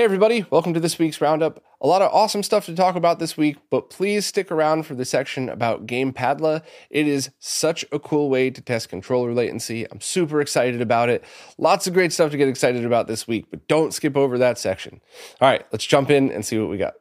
Hey, everybody, welcome to this week's Roundup. A lot of awesome stuff to talk about this week, but please stick around for the section about Gamepadla. It is such a cool way to test controller latency. I'm super excited about it. Lots of great stuff to get excited about this week, but don't skip over that section. All right, let's jump in and see what we got.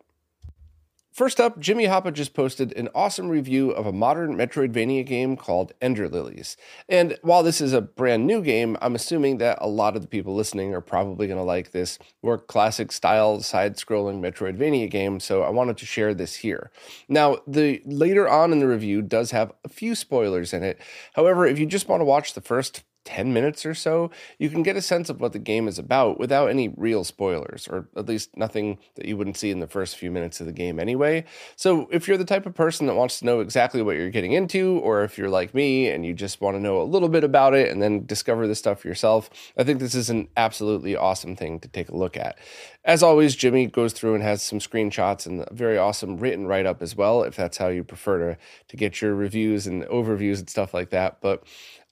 First up, Jimmy Hoppa just posted an awesome review of a modern Metroidvania game called Ender Lilies. And while this is a brand new game, I'm assuming that a lot of the people listening are probably going to like this more classic style side scrolling Metroidvania game, so I wanted to share this here. Now, the later on in the review does have a few spoilers in it. However, if you just want to watch the first 10 minutes or so, you can get a sense of what the game is about without any real spoilers, or at least nothing that you wouldn't see in the first few minutes of the game anyway. So, if you're the type of person that wants to know exactly what you're getting into, or if you're like me and you just want to know a little bit about it and then discover the stuff yourself, I think this is an absolutely awesome thing to take a look at. As always, Jimmy goes through and has some screenshots and a very awesome written write up as well, if that's how you prefer to, to get your reviews and overviews and stuff like that. But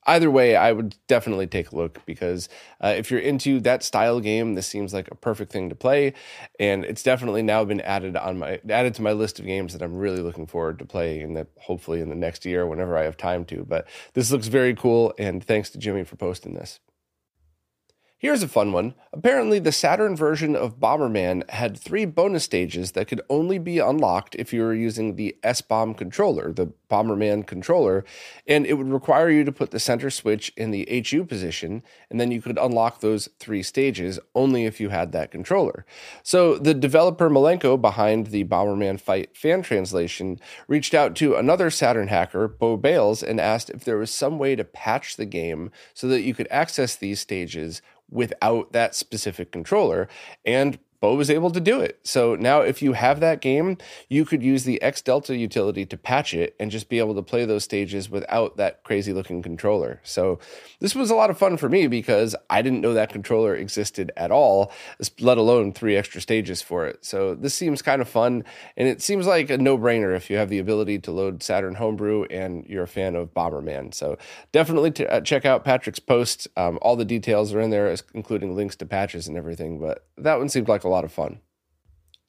either way, I would definitely take a look because uh, if you're into that style game, this seems like a perfect thing to play, and it's definitely now been added on my added to my list of games that I'm really looking forward to play in the hopefully in the next year whenever I have time to. But this looks very cool, and thanks to Jimmy for posting this. Here's a fun one. Apparently, the Saturn version of Bomberman had three bonus stages that could only be unlocked if you were using the S Bomb controller, the Bomberman controller, and it would require you to put the center switch in the HU position, and then you could unlock those three stages only if you had that controller. So, the developer Malenko behind the Bomberman Fight fan translation reached out to another Saturn hacker, Bo Bales, and asked if there was some way to patch the game so that you could access these stages without that specific controller. And Bo was able to do it. So now, if you have that game, you could use the X Delta utility to patch it and just be able to play those stages without that crazy looking controller. So, this was a lot of fun for me because I didn't know that controller existed at all, let alone three extra stages for it. So, this seems kind of fun. And it seems like a no brainer if you have the ability to load Saturn Homebrew and you're a fan of Bomberman. So, definitely t- uh, check out Patrick's post. Um, all the details are in there, including links to patches and everything. But that one seemed like a lot of fun.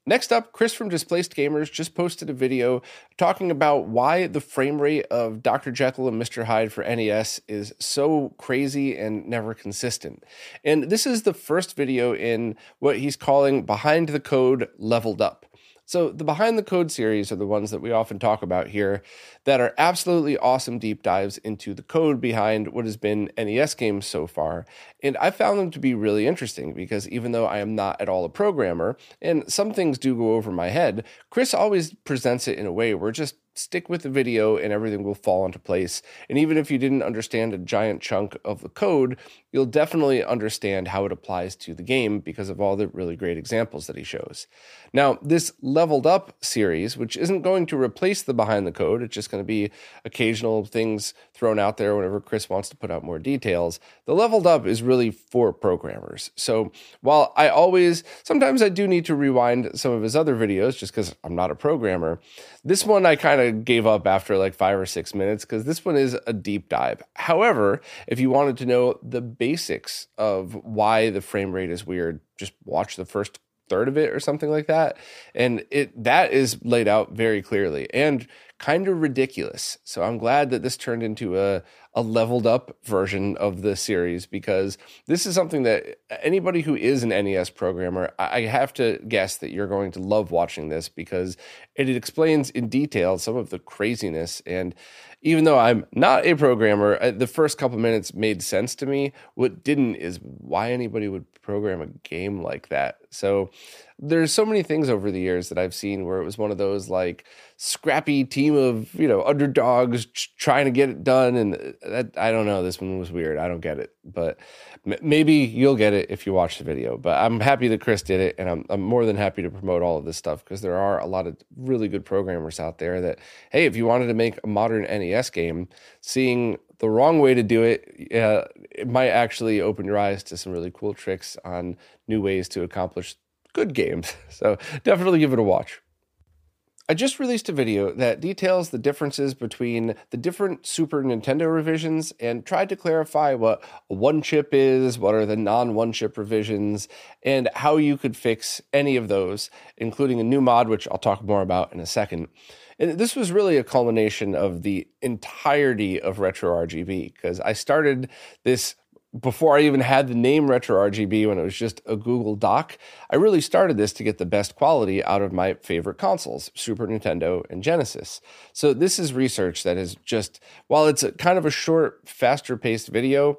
Next up, Chris from Displaced Gamers just posted a video talking about why the frame rate of Dr. Jekyll and Mr. Hyde for NES is so crazy and never consistent. And this is the first video in what he's calling Behind the Code Leveled Up. So, the Behind the Code series are the ones that we often talk about here that are absolutely awesome deep dives into the code behind what has been NES games so far. And I found them to be really interesting because even though I am not at all a programmer and some things do go over my head, Chris always presents it in a way where just stick with the video and everything will fall into place. And even if you didn't understand a giant chunk of the code, you'll definitely understand how it applies to the game because of all the really great examples that he shows. Now, this leveled up series, which isn't going to replace the behind the code, it's just going to be occasional things thrown out there whenever Chris wants to put out more details. The leveled up is really for programmers. So while I always, sometimes I do need to rewind some of his other videos just because I'm not a programmer, this one I kind of gave up after like five or six minutes because this one is a deep dive. However, if you wanted to know the basics of why the frame rate is weird, just watch the first third of it or something like that and it that is laid out very clearly and kind of ridiculous so i'm glad that this turned into a a leveled up version of the series because this is something that anybody who is an NES programmer, I have to guess that you're going to love watching this because it explains in detail some of the craziness. And even though I'm not a programmer, uh, the first couple minutes made sense to me. What didn't is why anybody would program a game like that. So there's so many things over the years that I've seen where it was one of those like scrappy team of you know underdogs trying to get it done, and uh, that I don't know. This one was weird. I don't get it, but maybe you'll get it if you watch the video. But I'm happy that Chris did it, and I'm I'm more than happy to promote all of this stuff because there are a lot of really good programmers out there that hey, if you wanted to make a modern NES game, seeing the wrong way to do it, uh, it might actually open your eyes to some really cool tricks on new ways to accomplish good games. So definitely give it a watch. I just released a video that details the differences between the different Super Nintendo revisions and tried to clarify what one chip is, what are the non one chip revisions, and how you could fix any of those, including a new mod, which I'll talk more about in a second. And this was really a culmination of the entirety of Retro RGB because I started this before I even had the name Retro RGB when it was just a Google Doc, I really started this to get the best quality out of my favorite consoles, Super Nintendo and Genesis. So this is research that is just, while it's kind of a short, faster paced video,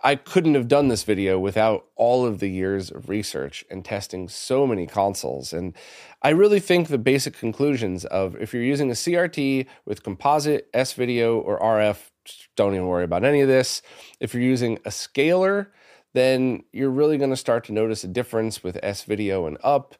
I couldn't have done this video without all of the years of research and testing so many consoles. And I really think the basic conclusions of if you're using a CRT with composite, S video, or RF, don't even worry about any of this. If you're using a scaler, then you're really going to start to notice a difference with S video and up.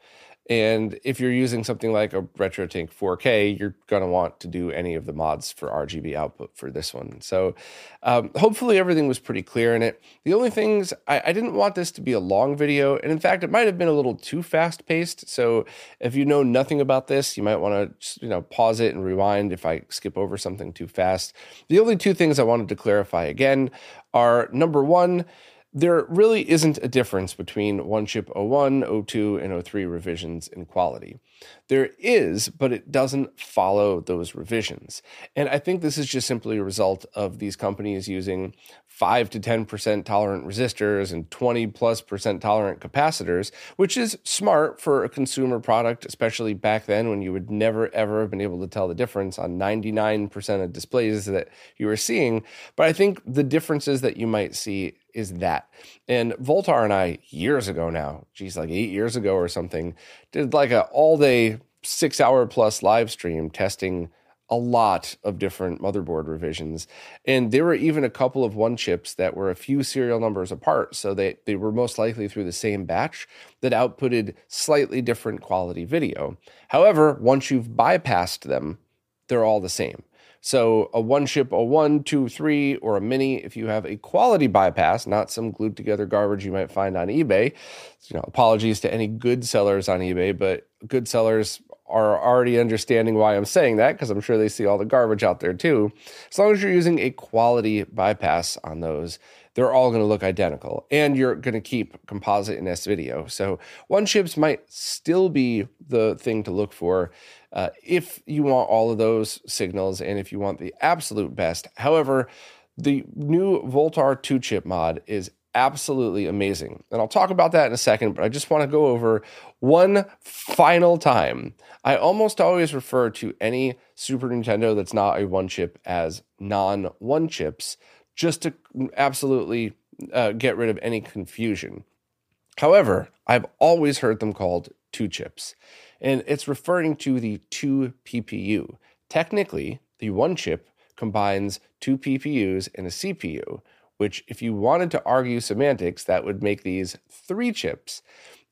And if you're using something like a RetroTink 4K, you're going to want to do any of the mods for RGB output for this one. So um, hopefully everything was pretty clear in it. The only things, I, I, didn't want this to be a long video. And in fact, it might have been a little too fast paced. So if you know nothing about this, you might want to you know pause it and rewind if I skip over something too fast. The only two things I wanted to clarify again are number one, there really isn't a difference between one chip 01, 02, and 03 revisions in quality. There is, but it doesn't follow those revisions. And I think this is just simply a result of these companies using 5 to 10% tolerant resistors and 20 plus percent tolerant capacitors, which is smart for a consumer product, especially back then when you would never ever have been able to tell the difference on 99% of displays that you were seeing. But I think the differences that you might see is that. And Voultar and I, years ago now, geez, like eight years ago or something, did like a all day, six hour plus live stream testing a lot of different motherboard revisions. And there were even a couple of one chips that were a few serial numbers apart. So they, they were most likely through the same batch that outputted slightly different quality video. However, once you've bypassed them, they're all the same. So a one chip, a one, two, three, or a mini, if you have a quality bypass, not some glued together garbage you might find on eBay. You know, apologies to any good sellers on eBay, but good sellers are already understanding why I'm saying that because I'm sure they see all the garbage out there too. As long as you're using a quality bypass on those, they're all going to look identical and you're going to keep composite in S video. So one chips might still be the thing to look for uh, if you want all of those signals and if you want the absolute best. However, the new Voultar 2 chip mod is absolutely amazing. And I'll talk about that in a second, but I just want to go over one final time. I almost always refer to any Super Nintendo that's not a one chip as non one chips, just to absolutely uh, get rid of any confusion. However, I've always heard them called two chips, and it's referring to the 2 PPU. Technically, the one chip combines two PPUs and a CPU, which, if you wanted to argue semantics, that would make these three chips.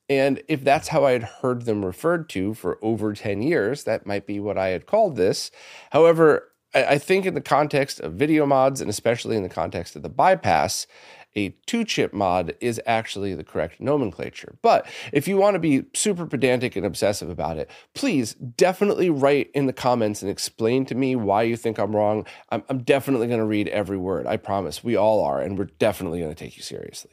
And if that's how I had heard them referred to for over 10 years, that might be what I had called this. However, I think in the context of video mods, and especially in the context of the bypass, a two chip mod is actually the correct nomenclature. But if you want to be super pedantic and obsessive about it, please definitely write in the comments and explain to me why you think I'm wrong. I'm, I'm definitely going to read every word. I promise. We all are. And we're definitely going to take you seriously.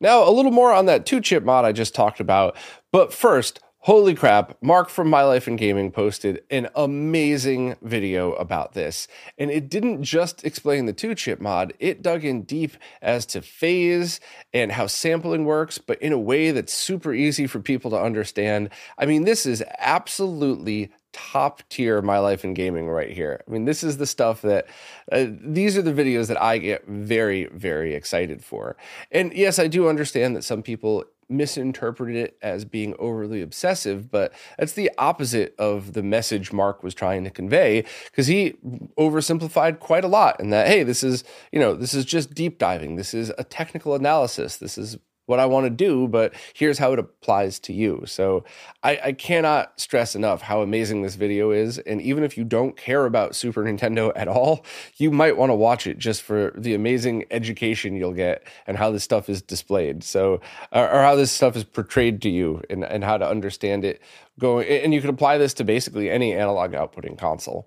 Now, a little more on that two chip mod I just talked about. But first, Holy crap, Mark from My Life in Gaming posted an amazing video about this. And it didn't just explain the two chip mod, it dug in deep as to phase and how sampling works, but in a way that's super easy for people to understand. I mean, this is absolutely top tier my life in gaming right here. I mean, this is the stuff that uh, these are the videos that I get very, very excited for. And yes, I do understand that some people misinterpreted it as being overly obsessive, but that's the opposite of the message Mark was trying to convey because he oversimplified quite a lot in that, hey, this is, you know, this is just deep diving. This is a technical analysis. This is what I want to do, but here's how it applies to you. So I, I, cannot stress enough how amazing this video is. And even if you don't care about Super Nintendo at all, you might want to watch it just for the amazing education you'll get and how this stuff is displayed. So, or, or how this stuff is portrayed to you and, and how to understand it going. And you can apply this to basically any analog outputting console.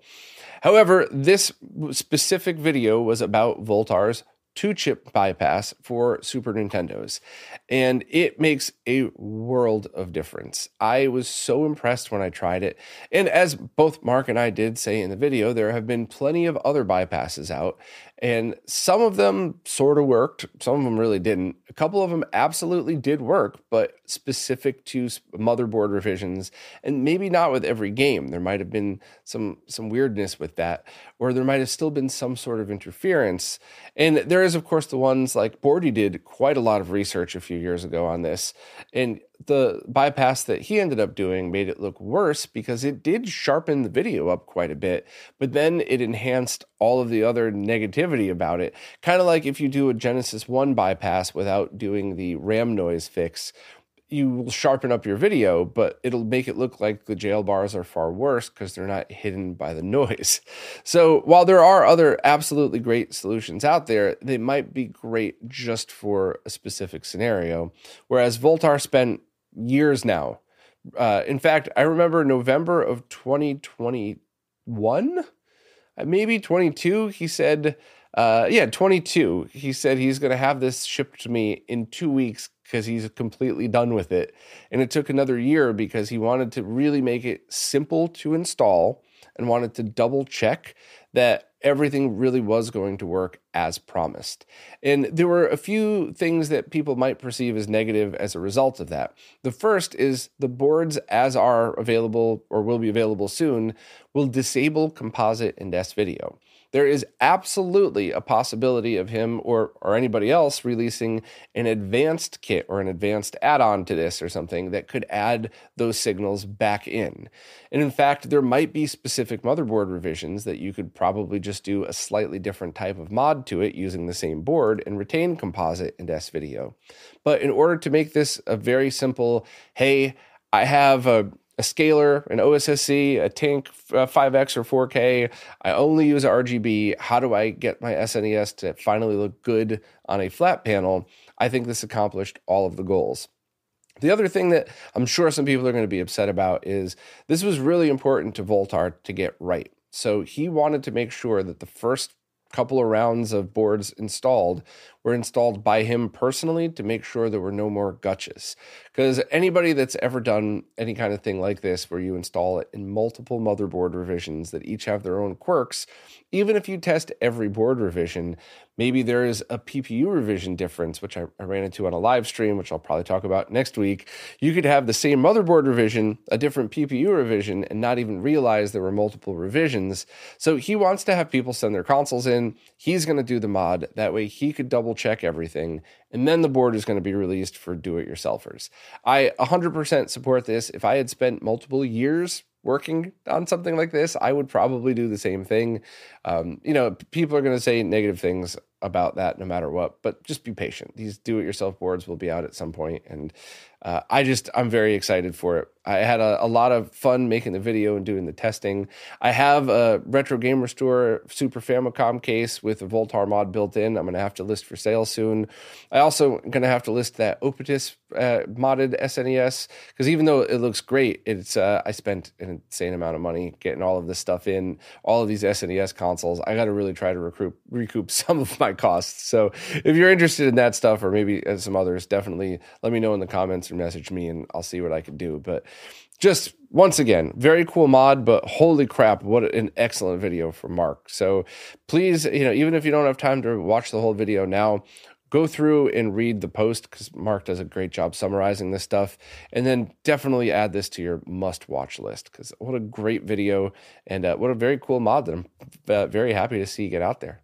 However, this specific video was about Voultar's two chip bypass for Super Nintendos. And it makes a world of difference. I was so impressed when I tried it. And as both Mark and I did say in the video, there have been plenty of other bypasses out. And some of them sort of worked, some of them really didn't. A couple of them absolutely did work, but specific to motherboard revisions, and maybe not with every game. There might have been some some weirdness with that, or there might have still been some sort of interference. And there is, of course, the ones like Borti did quite a lot of research a few years ago on this, and the bypass that he ended up doing made it look worse because it did sharpen the video up quite a bit, but then it enhanced all of the other negativity about it. Kind of like if you do a Genesis 1 bypass without doing the RAM noise fix, you will sharpen up your video, but it'll make it look like the jail bars are far worse because they're not hidden by the noise. So while there are other absolutely great solutions out there, they might be great just for a specific scenario. Whereas Voultar spent years now. Uh, in fact, I remember November of 2021, uh, maybe 22. He said, uh, yeah, 22. He said he's going to have this shipped to me in two weeks because he's completely done with it. And it took another year because he wanted to really make it simple to install and wanted to double check that everything really was going to work as promised. And there were a few things that people might perceive as negative as a result of that. The first is the boards, as are available or will be available soon, will disable composite and S video there is absolutely a possibility of him or, or anybody else releasing an advanced kit or an advanced add on to this or something that could add those signals back in. And in fact, there might be specific motherboard revisions that you could probably just do a slightly different type of mod to it using the same board and retain composite and S video. But in order to make this a very simple, hey, I have a a scaler, an OSSC, a Tink 5X uh, or 4K. I only use RGB. How do I get my SNES to finally look good on a flat panel? I think this accomplished all of the goals. The other thing that I'm sure some people are going to be upset about is this was really important to Voultar to get right. So he wanted to make sure that the first couple of rounds of boards installed were installed by him personally to make sure there were no more gutches. Because anybody that's ever done any kind of thing like this, where you install it in multiple motherboard revisions that each have their own quirks, even if you test every board revision, maybe there is a PPU revision difference, which I, I ran into on a live stream, which I'll probably talk about next week. You could have the same motherboard revision, a different PPU revision, and not even realize there were multiple revisions. So he wants to have people send their consoles in. He's going to do the mod. That way he could double check everything, and then the board is going to be released for do it yourselfers. I 100% support this. If I had spent multiple years working on something like this, I would probably do the same thing. Um, you know, people are going to say negative things about that no matter what, but just be patient. These do it yourself boards will be out at some point, and uh, I just I'm very excited for it. I had a, a, lot of fun making the video and doing the testing. I have a Retro Gamer Store Super Famicom case with a Voultar mod built in. I'm going to have to list for sale soon. I also going to have to list that Optimus uh, modded SNES because even though it looks great, it's uh, I spent an insane amount of money getting all of this stuff in, all of these SNES consoles. I got to really try to recoup recoup some of my costs. So if you're interested in that stuff or maybe uh, some others, definitely let me know in the comments message me and I'll see what I can do. But just once again, very cool mod, but holy crap, what an excellent video for Mark. So please, you know, even if you don't have time to watch the whole video now, go through and read the post because Mark does a great job summarizing this stuff. And then definitely add this to your must watch list because what a great video and uh, what a very cool mod that I'm uh, very happy to see get out there.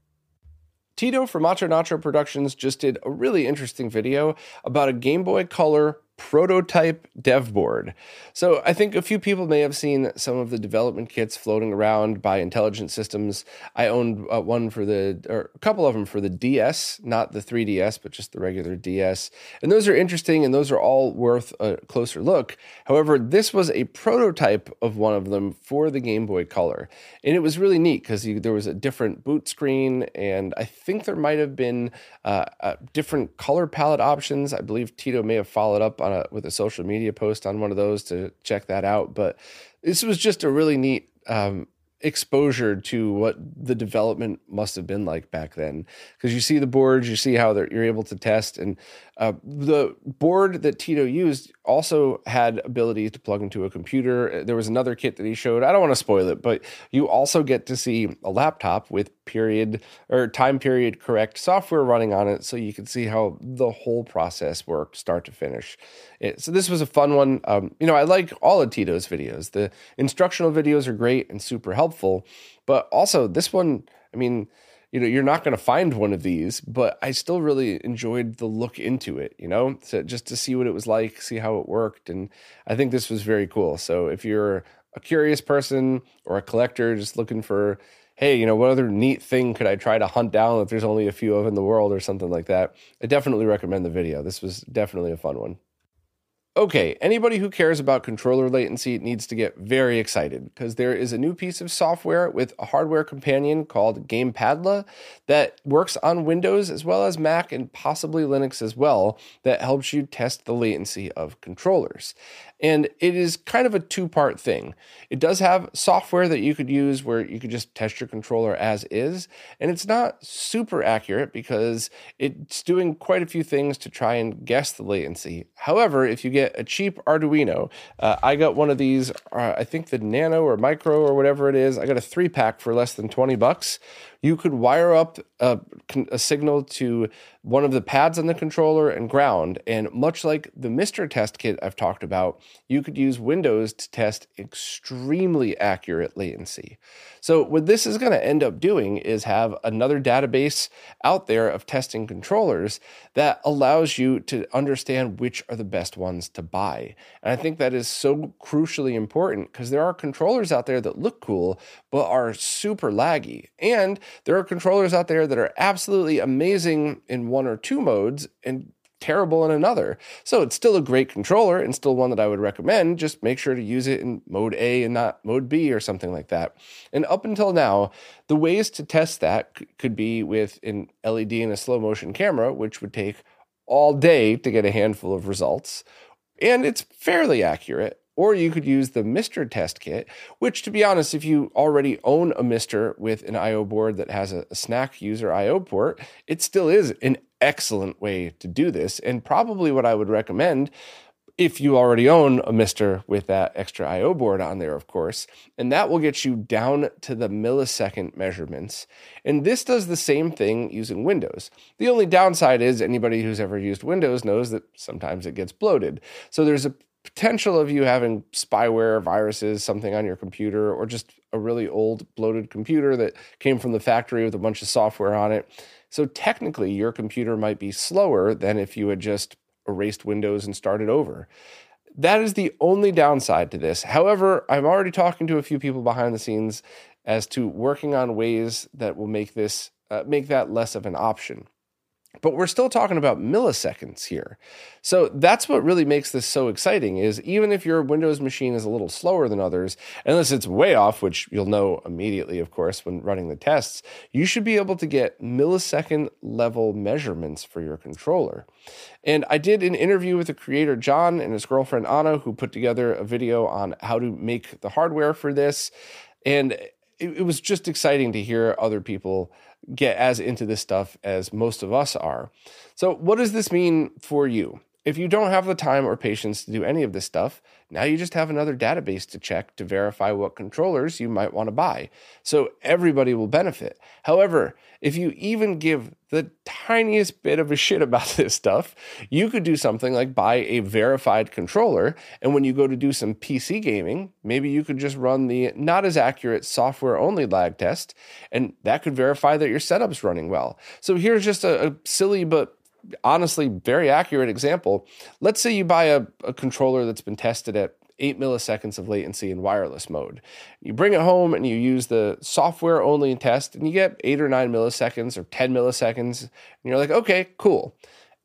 Tito from Macho Nacho Productions just did a really interesting video about a Game Boy Color prototype dev board. So I think a few people may have seen some of the development kits floating around by Intelligent Systems. I owned uh, one for the, or a couple of them for the DS, not the 3DS, but just the regular DS. And those are interesting and those are all worth a closer look. However, this was a prototype of one of them for the Game Boy Color. And it was really neat because there was a different boot screen and I think there might have been uh, uh, different color palette options. I believe Tito may have followed up on a with a social media post on one of those to check that out. But this was just a really neat um, exposure to what the development must have been like back then because you see the boards you see how you're able to test and uh, the board that tito used also had ability to plug into a computer. There was another kit that he showed. I don't want to spoil it but you also get to see a laptop with period or time period correct software running on it so you can see how the whole process worked start to finish it, so this was a fun one. Um, you know i like all of tito's videos. The instructional videos are great and super helpful. But also, this one, I mean, you know, you're not going to find one of these, but I still really enjoyed the look into it, you know, so just to see what it was like, see how it worked. And I think this was very cool. So if you're a curious person or a collector just looking for, hey, you know, what other neat thing could I try to hunt down if there's only a few of in the world or something like that, I definitely recommend the video. This was definitely a fun one. Okay, anybody who cares about controller latency needs to get very excited because there is a new piece of software with a hardware companion called GamePadla that works on Windows as well as Mac and possibly Linux as well that helps you test the latency of controllers. And it is kind of a two part thing. It does have software that you could use where you could just test your controller as is. And it's not super accurate because it's doing quite a few things to try and guess the latency. However, if you get a cheap Arduino, uh, I got one of these, uh, I think the Nano or Micro or whatever it is, I got a three pack for less than 20 bucks. You could wire up a, a, signal to one of the pads on the controller and ground. And much like the MiSTer test kit I've talked about, you could use Windows to test extremely accurate latency. So, what this is going to end up doing is have another database out there of testing controllers that allows you to understand which are the best ones to buy. And I think that is so crucially important because there are controllers out there that look cool, but are super laggy. And there are controllers out there that are absolutely amazing in one or two modes and terrible in another. So it's still a great controller and still one that I would recommend. Just make sure to use it in mode A and not mode B or something like that. And up until now, the ways to test that could be with an LED and a slow motion camera, which would take all day to get a handful of results. And it's fairly accurate. Or you could use the MiSTer test kit, which, to be honest, if you already own a MiSTer with an I/O board that has a, SNAC user I/O port, it still is an excellent way to do this, and probably what I would recommend if you already own a MiSTer with that extra I/O board on there, of course, and that will get you down to the millisecond measurements. And this does the same thing using Windows. The only downside is anybody who's ever used Windows knows that sometimes it gets bloated. So there's a potential of you having spyware, viruses, something on your computer, or just a really old bloated computer that came from the factory with a bunch of software on it. So technically, your computer might be slower than if you had just erased Windows and started over. That is the only downside to this. However, I'm already talking to a few people behind the scenes as to working on ways that will make this uh, make that less of an option. But we're still talking about milliseconds here. So that's what really makes this so exciting is even if your Windows machine is a little slower than others, unless it's way off, which you'll know immediately, of course, when running the tests, you should be able to get millisecond level measurements for your controller. And I did an interview with the creator, John, and his girlfriend, Anna, who put together a video on how to make the hardware for this. And it, was just exciting to hear other people get as into this stuff as most of us are. So, what does this mean for you? If you don't have the time or patience to do any of this stuff, now you just have another database to check to verify what controllers you might want to buy. So everybody will benefit. However, if you even give the tiniest bit of a shit about this stuff, you could do something like buy a verified controller. And when you go to do some PC gaming, maybe you could just run the not as accurate software only lag test, and that could verify that your setup's running well. So here's just a, a silly but honestly very accurate example. Let's say you buy a, a controller that's been tested at eight milliseconds of latency in wireless mode. You bring it home and you use the software only test, and you get eight or nine milliseconds or 10 milliseconds. And you're like, okay, cool.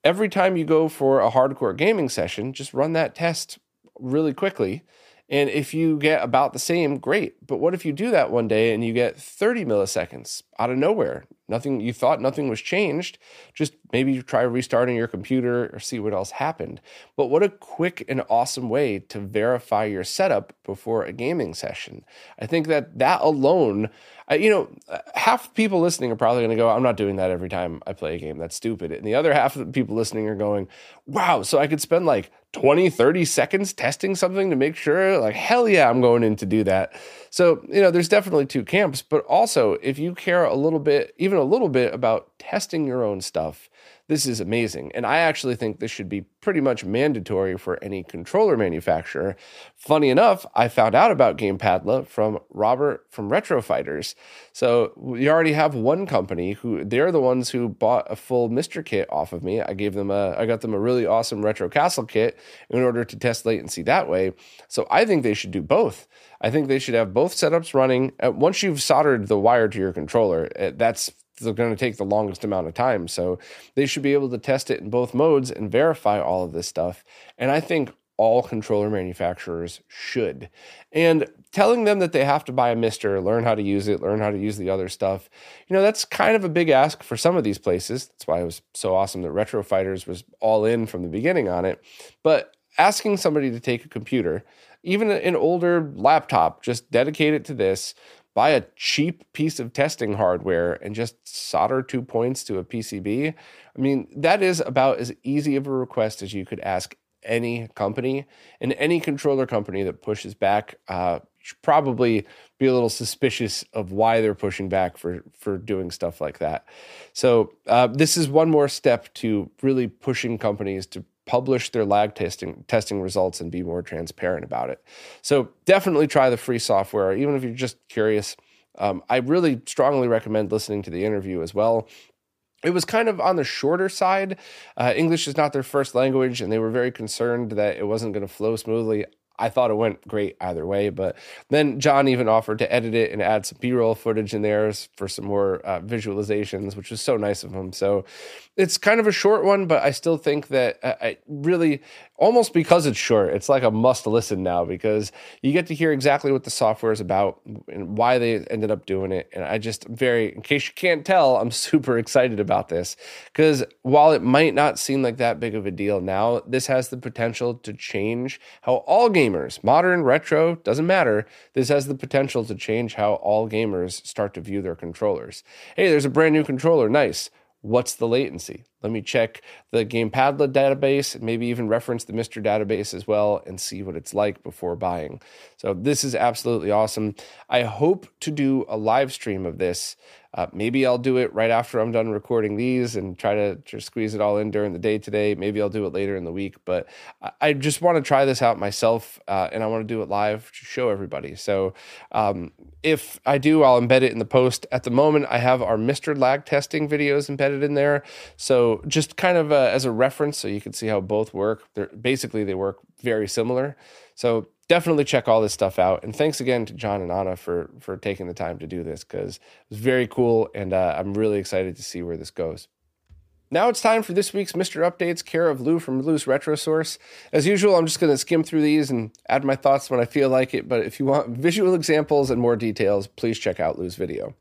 Every time you go for a hardcore gaming session, just run that test really quickly. And if you get about the same, great. But what if you do that one day and you get 30 milliseconds out of nowhere? Nothing, you thought nothing was changed. Just maybe try restarting your computer or see what else happened. But what a quick and awesome way to verify your setup before a gaming session. I think that that alone, uh, you know, uh, half the people listening are probably going to go, I'm not doing that every time I play a game. That's stupid. And the other half of the people listening are going, wow, so I could spend like 20, 30 seconds testing something to make sure, like, hell yeah, I'm going in to do that. So, you know, there's definitely two camps, but also if you care a little bit, even a little bit about testing your own stuff, this is amazing. And I actually think this should be pretty much mandatory for any controller manufacturer. Funny enough, I found out about GamePadla from Robert from Retro Fighters. So we already have one company who they're the ones who bought a full MiSTer kit off of me. I gave them a I got them a really awesome Retro Castle kit in order to test latency that way. So I think they should do both. I think they should have both setups running. Once you've soldered the wire to your controller, eh, that's going to take the longest amount of time. So they should be able to test it in both modes and verify all of this stuff. And I think all controller manufacturers should. And telling them that they have to buy a MiSTer, learn how to use it, learn how to use the other stuff, you know, that's kind of a big ask for some of these places. That's why it was so awesome that Retro Fighters was all in from the beginning on it. But asking somebody to take a computer, even an older laptop, just dedicate it to this, buy a cheap piece of testing hardware and just solder two points to a PCB. I mean, that is about as easy of a request as you could ask any company and any controller company that pushes back uh, should probably be a little suspicious of why they're pushing back for for doing stuff like that. So uh, this is one more step to really pushing companies to publish their lag testing testing results and be more transparent about it. So definitely try the free software, even if you're just curious. Um, I really strongly recommend listening to the interview as well. It was kind of on the shorter side. Uh, English is not their first language, and they were very concerned that it wasn't going to flow smoothly. I thought it went great either way. But then John even offered to edit it and add some B roll footage in there for some more uh, visualizations, which was so nice of him. So it's kind of a short one, but I still think that uh, I really, almost because it's short, it's like a must listen now because you get to hear exactly what the software is about and why they ended up doing it. And I just very, in case you can't tell, I'm super excited about this because while it might not seem like that big of a deal now, this has the potential to change how all gamers, modern, retro, doesn't matter. This has the potential to change how all gamers start to view their controllers. Hey, there's a brand new controller. Nice. What's the latency? Let me check the GamePadla database, maybe even reference the MiSTer database as well and see what it's like before buying. So, this is absolutely awesome. I hope to do a live stream of this uh, maybe I'll do it right after I'm done recording these and try to, squeeze it all in during the day today. Maybe I'll do it later in the week, but I, I just want to try this out myself uh, and I want to do it live to show everybody. So um, if I do, I'll embed it in the post. At the moment, I have our MiSTer lag testing videos embedded in there. So just kind of uh, as a reference, so you can see how both work. They're, basically, they work very similar. So definitely check all this stuff out. And thanks again to John and Anna for for taking the time to do this because it was very cool, and uh, I'm really excited to see where this goes. Now it's time for this week's MiSTer Updates, care of Lu from Lu's Retro Source. As usual, I'm just going to skim through these and add my thoughts when I feel like it. But if you want visual examples and more details, please check out Lu's video.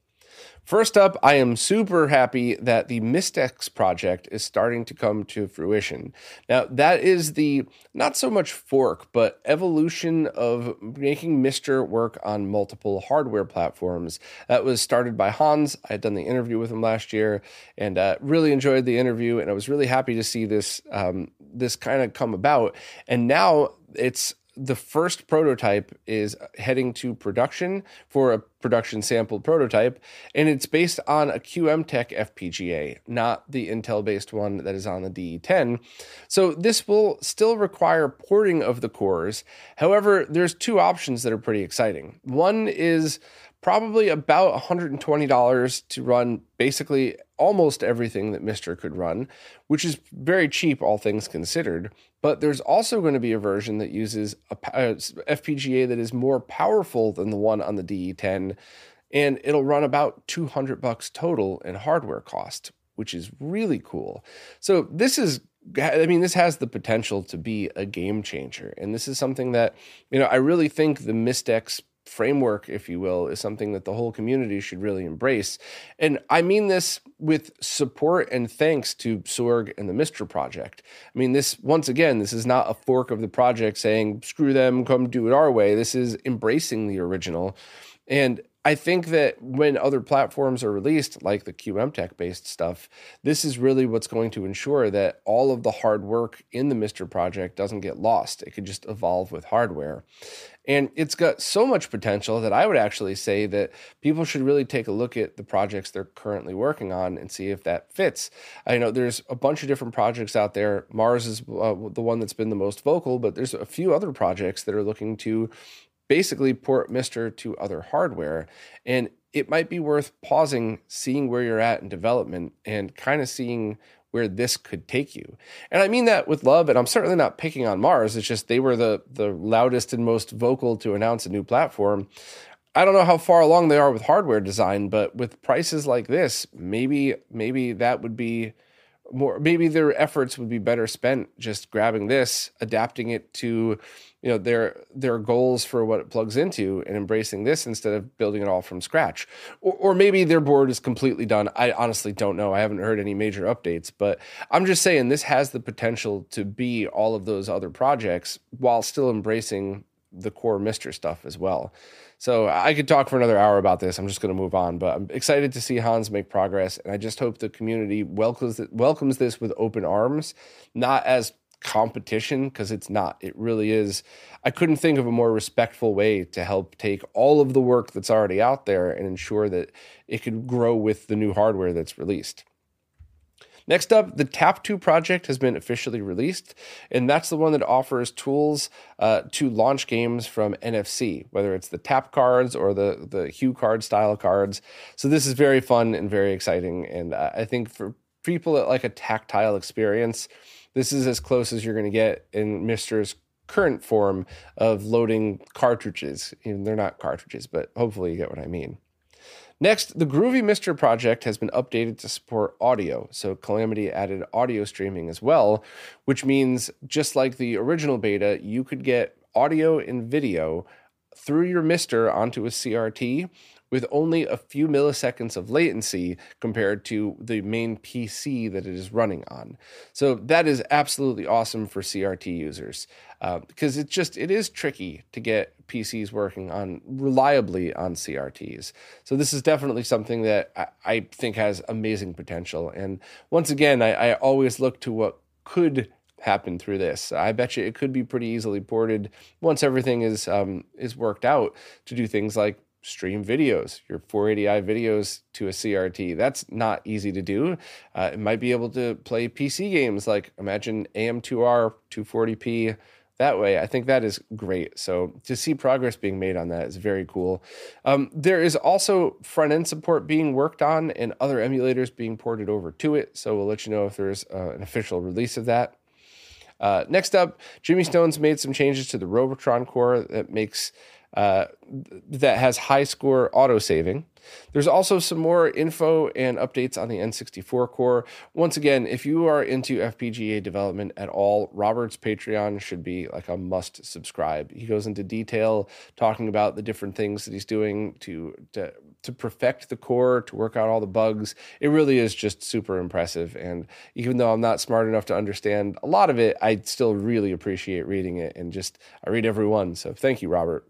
First up, I am super happy that the MiSTeX project is starting to come to fruition. Now, that is the not so much fork, but evolution of making MiSTer work on multiple hardware platforms. That was started by Hans. I had done the interview with him last year and uh, really enjoyed the interview, and I was really happy to see this um, this kind of come about. And now it's the first prototype is heading to production for a production sample prototype, and it's based on a QM Tech FPGA, not the Intel based one that is on the DE10. So this will still require porting of the cores. However, there's two options that are pretty exciting. One is probably about $120 to run basically almost everything that MiSTer could run, which is very cheap, all things considered. But there's also going to be a version that uses a, uh, a FPGA that is more powerful than the one on the DE10, and it'll run about 200 bucks total in hardware cost, which is really cool. So this is I mean, this has the potential to be a game changer. And this is something that, you know, I really think the MiSTeX framework, if you will, is something that the whole community should really embrace. And I mean this with support and thanks to Sorg and the MiSTer Project. I mean, this, once again, this is not a fork of the project saying, screw them, come do it our way. This is embracing the original. And I think that when other platforms are released, like the QM Tech based stuff, this is really what's going to ensure that all of the hard work in the MiSTer project doesn't get lost. It could just evolve with hardware. And it's got so much potential that I would actually say that people should really take a look at the projects they're currently working on and see if that fits. I know there's a bunch of different projects out there. Mars is uh, the one that's been the most vocal, but there's a few other projects that are looking to basically port MiSTer to other hardware. And it might be worth pausing, seeing where you're at in development, and kind of seeing where this could take you. And I mean that with love, and I'm certainly not picking on Mars. It's just they were the the loudest and most vocal to announce a new platform. I don't know how far along they are with hardware design, but with prices like this, maybe maybe that would be more maybe their efforts would be better spent just grabbing this, adapting it to you know their their goals for what it plugs into and embracing this instead of building it all from scratch or, or maybe their board is completely done i honestly don't know i haven't heard any major updates but i'm just saying this has the potential to be all of those other projects while still embracing the core MiSTer stuff as well. So I could talk for another hour about this. I'm just going to move on, but I'm excited to see Hans make progress, and I just hope the community welcomes welcomes this with open arms, not as competition because it's not. It really is. I couldn't think of a more respectful way to help take all of the work that's already out there and ensure that it could grow with the new hardware that's released. Next up, the TapTo project has been officially released, and that's the one that offers tools uh, to launch games from NFC, whether it's the tap cards or the, the HuCard style cards. So this is very fun and very exciting, and uh, I think for people that like a tactile experience, this is as close as you're going to get in MiSTer's current form of loading cartridges. Even they're not cartridges, but hopefully you get what I mean. Next, the Groovy MiSTer project has been updated to support audio. So Calamity added audio streaming as well, which means just like the original beta, you could get audio and video through your MiSTer onto a CRT with only a few milliseconds of latency compared to the main PC that it is running on. So that is absolutely awesome for CRT users uh, because it just it is tricky to get PCs working on reliably on CRTs. So this is definitely something that I, I think has amazing potential. And once again, I, I always look to what could happen through this. I bet you it could be pretty easily ported once everything is um, is worked out to do things like stream videos, your 480i videos to a CRT. That's not easy to do. Uh, it might be able to play PC games like imagine AM2R 240p that way. I think that is great. So to see progress being made on that is very cool. Um, there is also front end support being worked on and other emulators being ported over to it. So we'll let you know if there's uh, an official release of that. Uh, next up, Jimmy Stone's made some changes to the Robotron core that makes uh, that has high score auto saving. There's also some more info and updates on the N64 core. Once again, if you are into FPGA development at all, Robert's Patreon should be like a must subscribe. He goes into detail talking about the different things that he's doing to to to perfect the core, to work out all the bugs. It really is just super impressive. And even though I'm not smart enough to understand a lot of it, I still really appreciate reading it and just I read every one. So thank you, Robert.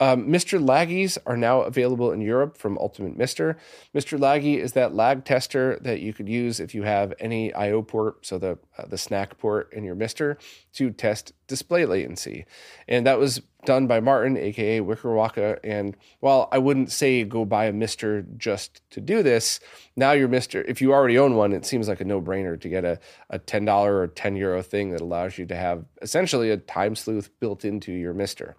Um, MiSTer Laggies are now available in Europe from Ultimate MiSTer MiSTer Laggy is that lag tester that you could use if you have any I/O port, so the uh, the SNAC port in your MiSTer to test display latency, and that was done by Martin, aka Wickerwaka. And while I wouldn't say go buy a MiSTer just to do this, now your MiSTer. If you already own one, it seems like a no brainer to get a a ten dollar or ten euro thing that allows you to have essentially a time sleuth built into your MiSTer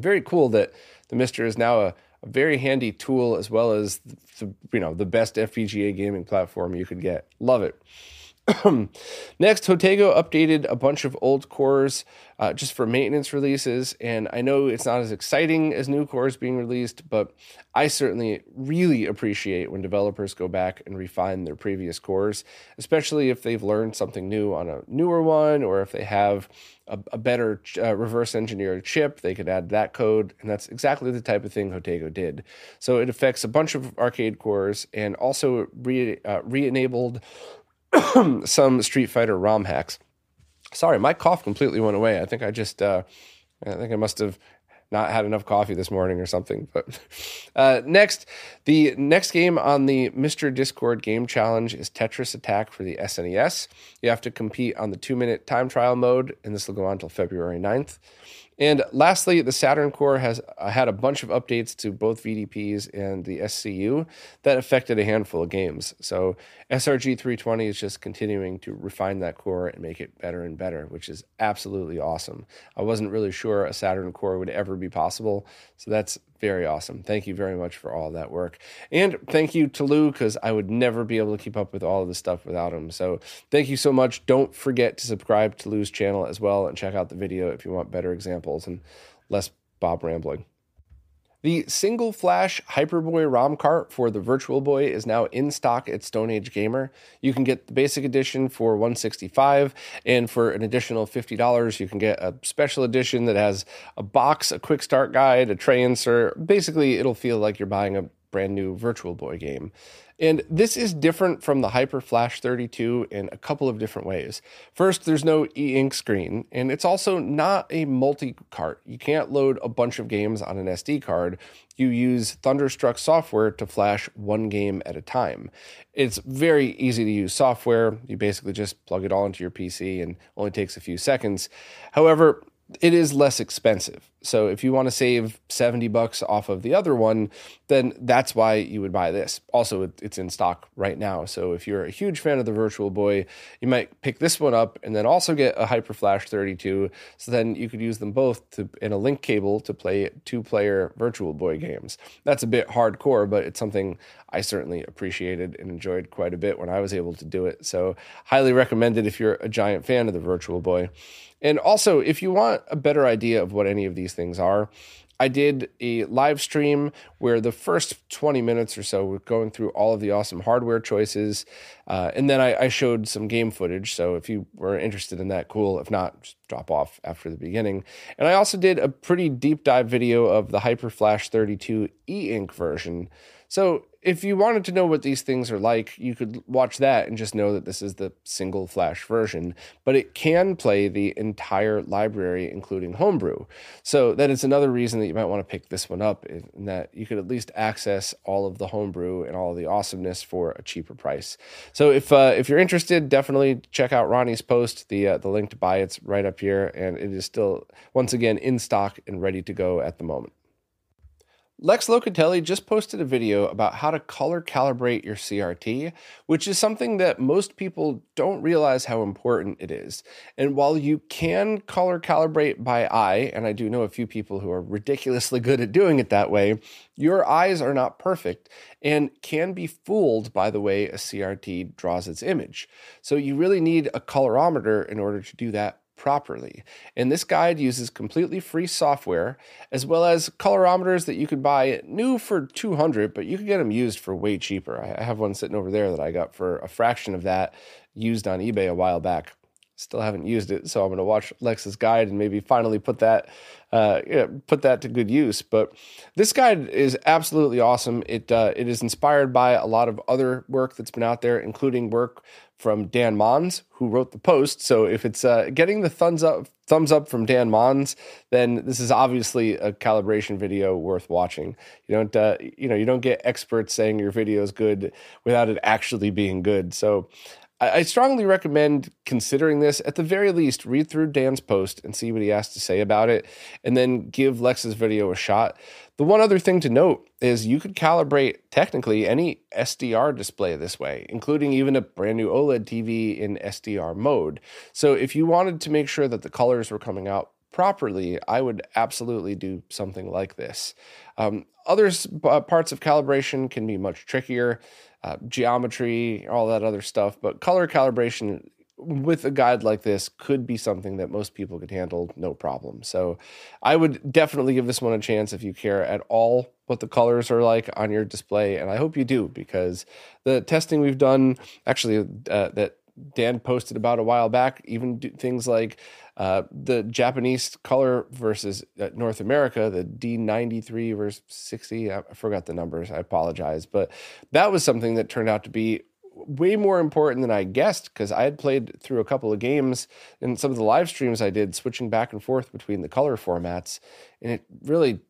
very cool that the MiSTer is now a, a very handy tool as well as the, you know the best FPGA gaming platform you could get. Love it. Next, Jotego updated a bunch of old cores uh, just for maintenance releases. And I know it's not as exciting as new cores being released, but I certainly really appreciate when developers go back and refine their previous cores, especially if they've learned something new on a newer one or if they have a, a better uh, reverse engineered chip, they could add that code. And that's exactly the type of thing Jotego did. So it affects a bunch of arcade cores and also re, uh, enabled some Street Fighter ROM hacks. Sorry, my cough completely went away. I think I just, uh, I think I must have not had enough coffee this morning or something. But uh, next, the next game on the MiSTer Discord Game Challenge is Tetris Attack for the SNES. You have to compete on the two minute time trial mode, and this will go on until February 9th. And lastly, the Saturn Core has uh, had a bunch of updates to both VDPs and the SCU that affected a handful of games. So SRG 320 is just continuing to refine that core and make it better and better, which is absolutely awesome. I wasn't really sure a Saturn Core would ever be possible, so that's very awesome. Thank you very much for all that work. And thank you to Lu, because I would never be able to keep up with all of this stuff without him. So thank you so much. Don't forget to subscribe to Lu's channel as well and check out the video if you want better examples and less Bob rambling. The single flash HyperBoy ROM cart for the Virtual Boy is now in stock at Stone Age Gamer. You can get the basic edition for 165 and for an additional $50 you can get a special edition that has a box, a quick start guide, a tray insert. Basically, it'll feel like you're buying a brand new Virtual Boy game. And this is different from the Hyper Flash 32 in a couple of different ways. First, there's no e ink screen, and it's also not a multi cart. You can't load a bunch of games on an SD card. You use Thunderstruck software to flash one game at a time. It's very easy to use software. You basically just plug it all into your PC and only takes a few seconds. However, it is less expensive. So if you want to save 70 bucks off of the other one, then that's why you would buy this. Also, it's in stock right now. So if you're a huge fan of the Virtual Boy, you might pick this one up and then also get a Hyper Flash 32. So then you could use them both to, in a link cable to play two player Virtual Boy games. That's a bit hardcore, but it's something I certainly appreciated and enjoyed quite a bit when I was able to do it. So highly recommended if you're a giant fan of the Virtual Boy. And also, if you want a better idea of what any of these things are, I did a live stream where the first 20 minutes or so were going through all of the awesome hardware choices. Uh, and then I, I, showed some game footage. So if you were interested in that, cool. If not, just drop off after the beginning. And I also did a pretty deep dive video of the Hyper Flash 32 e ink version. So if you wanted to know what these things are like, you could watch that and just know that this is the single flash version, but it can play the entire library, including homebrew. So that is another reason that you might want to pick this one up, in that you could at least access all of the homebrew and all of the awesomeness for a cheaper price. So if uh, if you're interested, definitely check out Ronnie's post. The uh, the link to buy it's right up here, and it is still once again in stock and ready to go at the moment. Lex Locatelli just posted a video about how to color calibrate your CRT, which is something that most people don't realize how important it is. And while you can color calibrate by eye, and I do know a few people who are ridiculously good at doing it that way, your eyes are not perfect and can be fooled by the way a CRT draws its image. So you really need a colorimeter in order to do that properly. And this guide uses completely free software as well as colorimeters that you could buy new for 200, but you could get them used for way cheaper. I have one sitting over there that I got for a fraction of that used on eBay a while back. Still haven't used it, so I'm going to watch Lex's guide and maybe finally put that uh, put that to good use. But this guide is absolutely awesome. It uh, it is inspired by a lot of other work that's been out there, including work from Dan Mons, who wrote the post. So if it's uh, getting the thumbs up, thumbs up from Dan Mons, then this is obviously a calibration video worth watching. You don't, uh, you know, you don't get experts saying your video is good without it actually being good. So I, strongly recommend considering this. At the very least, read through Dan's post and see what he has to say about it, and then give Lex's video a shot. The one other thing to note is you could calibrate technically any SDR display this way, including even a brand new OLED TV in SDR mode. So if you wanted to make sure that the colors were coming out properly, I would absolutely do something like this. Um, other uh, parts of calibration can be much trickier uh, geometry, all that other stuff. But color calibration with a guide like this could be something that most people could handle no problem. So I would definitely give this one a chance if you care at all what the colors are like on your display. And I hope you do because the testing we've done, actually, uh, that Dan posted about a while back, even things like uh, the Japanese color versus uh, North America, the D93 versus 60. I forgot the numbers. I apologize. But that was something that turned out to be way more important than I guessed because I had played through a couple of games and some of the live streams I did switching back and forth between the color formats. And it really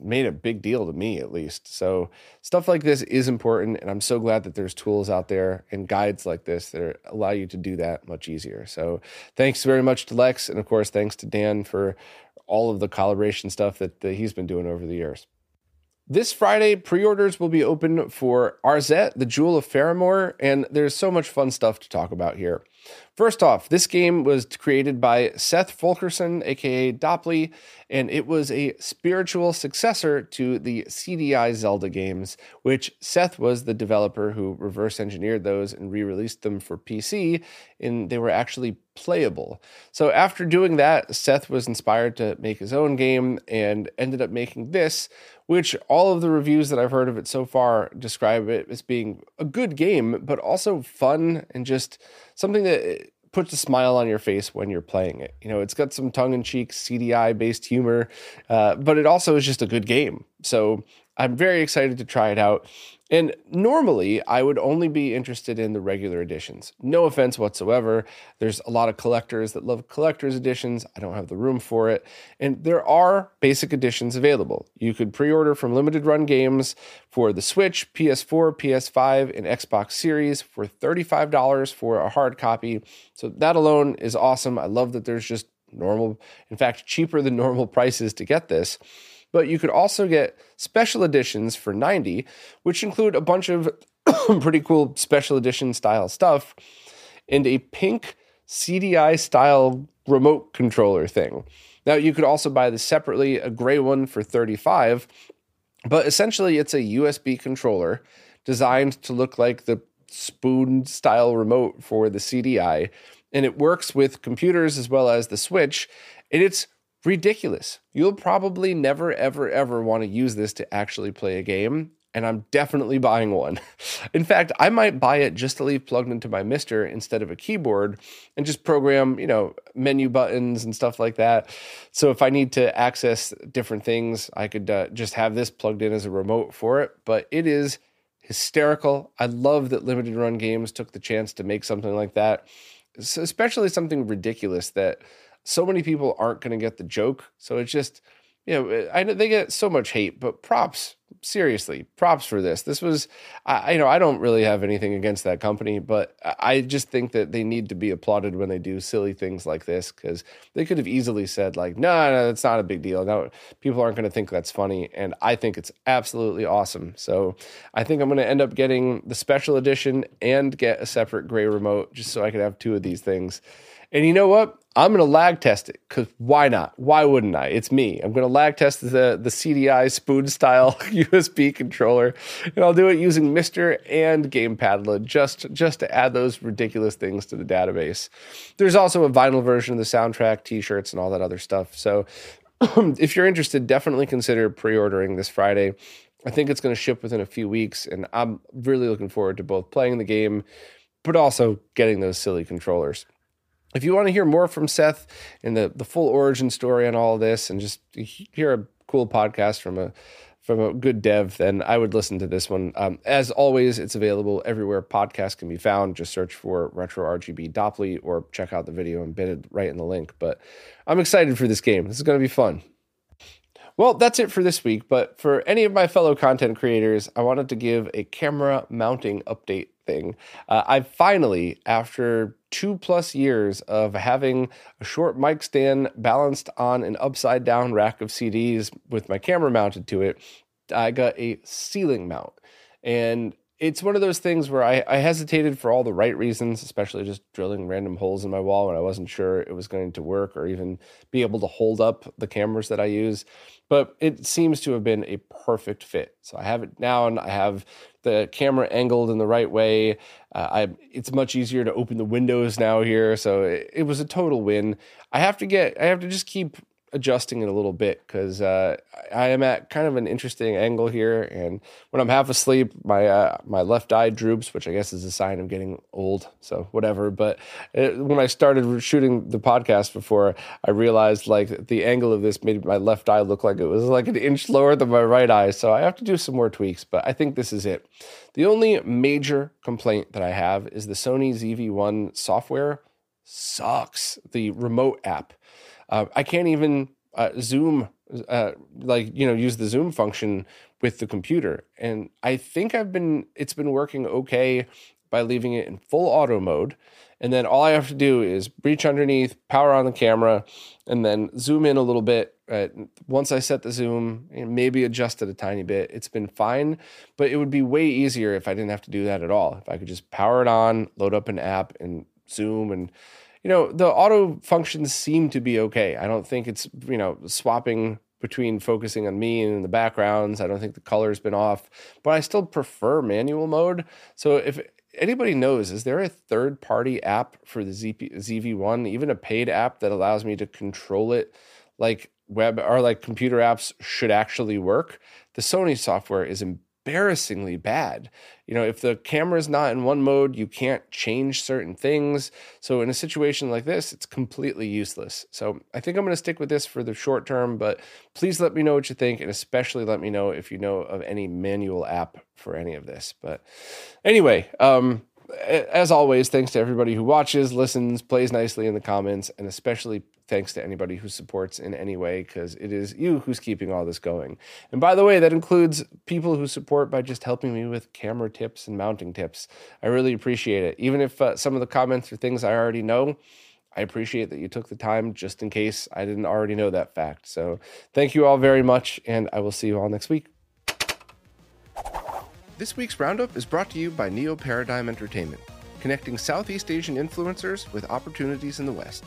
made a big deal to me at least. So stuff like this is important and I'm so glad that there's tools out there and guides like this that allow you to do that much easier. So thanks very much to Lex and of course thanks to Dan for all of the calibration stuff that, that he's been doing over the years. This Friday, pre orders will be open for Arzette, the Jewel of Faramore, and there's so much fun stuff to talk about here. First off, this game was created by Seth Fulkerson, aka Dopply, and it was a spiritual successor to the CDI Zelda games, which Seth was the developer who reverse engineered those and re released them for PC, and they were actually playable. So after doing that, Seth was inspired to make his own game and ended up making this, which all of the reviews that I've heard of it so far describe it as being a good game, but also fun and just something that puts a smile on your face when you're playing it. You know, it's got some tongue in cheek CDI based humor, uh, but it also is just a good game. So I'm very excited to try it out. And normally, I would only be interested in the regular editions. No offense whatsoever. There's a lot of collectors that love collector's editions. I don't have the room for it. And there are basic editions available. You could pre order from Limited Run Games for the Switch, PS4, PS5, and Xbox Series for $35 for a hard copy. So that alone is awesome. I love that there's just normal, in fact, cheaper than normal prices to get this but you could also get special editions for 90, which include a bunch of pretty cool special edition style stuff and a pink CDI style remote controller thing. Now you could also buy this separately, a gray one for 35, but essentially it's a USB controller designed to look like the spoon style remote for the CDI and it works with computers as well as the Switch and it's ridiculous. You'll probably never, ever, ever want to use this to actually play a game. And I'm definitely buying one. In fact, I might buy it just to leave plugged into my MiSTer instead of a keyboard and just program, you know, menu buttons and stuff like that. So if I need to access different things, I could uh, just have this plugged in as a remote for it. But it is hysterical. I love that limited run games took the chance to make something like that, so especially something ridiculous that so many people aren't going to get the joke. So it's just, you know, eh, I know they get so much hate, but props, seriously, props for this. This was, I, you know, I don't really have anything against that company, but I just think that they need to be applauded when they do silly things like this because they could have easily said like, no, no, it's not a big deal. No, people aren't going to think that's funny, and I think it's absolutely awesome. So I think I'm going to end up getting the special edition and get a separate gray remote just so I can have two of these things. And you know what? I'm going to lag test it because why not? Why wouldn't I? It's me. I'm going to lag test the, the CDI spoon style USB controller, and I'll do it using MiSTer and Gamepadla just just to add those ridiculous things to the database. There's also a vinyl version of the soundtrack, T-shirts, and all that other stuff. So if you're interested, definitely consider pre-ordering this Friday. I think it's going to ship within a few weeks, and I'm really looking forward to both playing the game, but also getting those silly controllers. If you want to hear more from Seth and the, the full origin story on all this and just hear a cool podcast from a from a good dev, then I would listen to this one. Um, as always, it's available everywhere podcasts can be found. Just search for Retro RGB Dopply or check out the video embedded right in the link. But I'm excited for this game. This is going to be fun. Well, that's it for this week. But for any of my fellow content creators, I wanted to give a camera mounting update thing. Uh, I finally, after two plus years of having a short mic stand balanced on an upside down rack of CDs with my camera mounted to it, I got a ceiling mount. And it's one of those things where I, I, hesitated for all the right reasons, especially just drilling random holes in my wall when I wasn't sure it was going to work or even be able to hold up the cameras that I use. But it seems to have been a perfect fit. So I have it now, and I have the camera angled in the right way. Uh, I it's much easier to open the windows now here, so it, it was a total win. I have to get I have to just keep adjusting it a little bit because uh, I am at kind of an interesting angle here, and when I'm half asleep, my uh, my left eye droops, which I guess is a sign of getting old. So whatever. But it, when I started shooting the podcast before, I realized like the angle of this made my left eye look like it was like an inch lower than my right eye. So I have to do some more tweaks, but I think this is it. The only major complaint that I have is the Sony ZV-1 software sucks. The remote app. Uh, I can't even uh, Zoom, uh, like you know, use the Zoom function with the computer, and I think I've been it's been working okay by leaving it in full auto mode. And then all I have to do is reach underneath, power on the camera, and then zoom in a little bit. Uh, once I set the zoom, maybe adjust it a tiny bit, it's been fine. But it would be way easier if I didn't have to do that at all. If I could just power it on, load up an app, and zoom and you know, the auto functions seem to be okay. I don't think it's, you know, swapping between focusing on me and the backgrounds. I don't think the color's been off, but I still prefer manual mode. So if anybody knows, is there a third party app for the ZP, ZV1, even a paid app that allows me to control it like web or like computer apps should actually work? The Sony software is embarrassingly bad. You know, if the camera is not in one mode, you can't change certain things. So in a situation like this, it's completely useless. So I think I'm going to stick with this for the short term, but please let me know what you think and especially let me know if you know of any manual app for any of this. But anyway, um as always, thanks to everybody who watches, listens, plays nicely in the comments, and especially thanks to anybody who supports in any way because it is you who's keeping all this going. And by the way, that includes people who support by just helping me with camera tips and mounting tips. I really appreciate it. Even if uh, some of the comments are things I already know, I appreciate that you took the time just in case I didn't already know that fact. So thank you all very much, and I will see you all next week. This week's roundup is brought to you by Neo Paradigm Entertainment, connecting Southeast Asian influencers with opportunities in the West.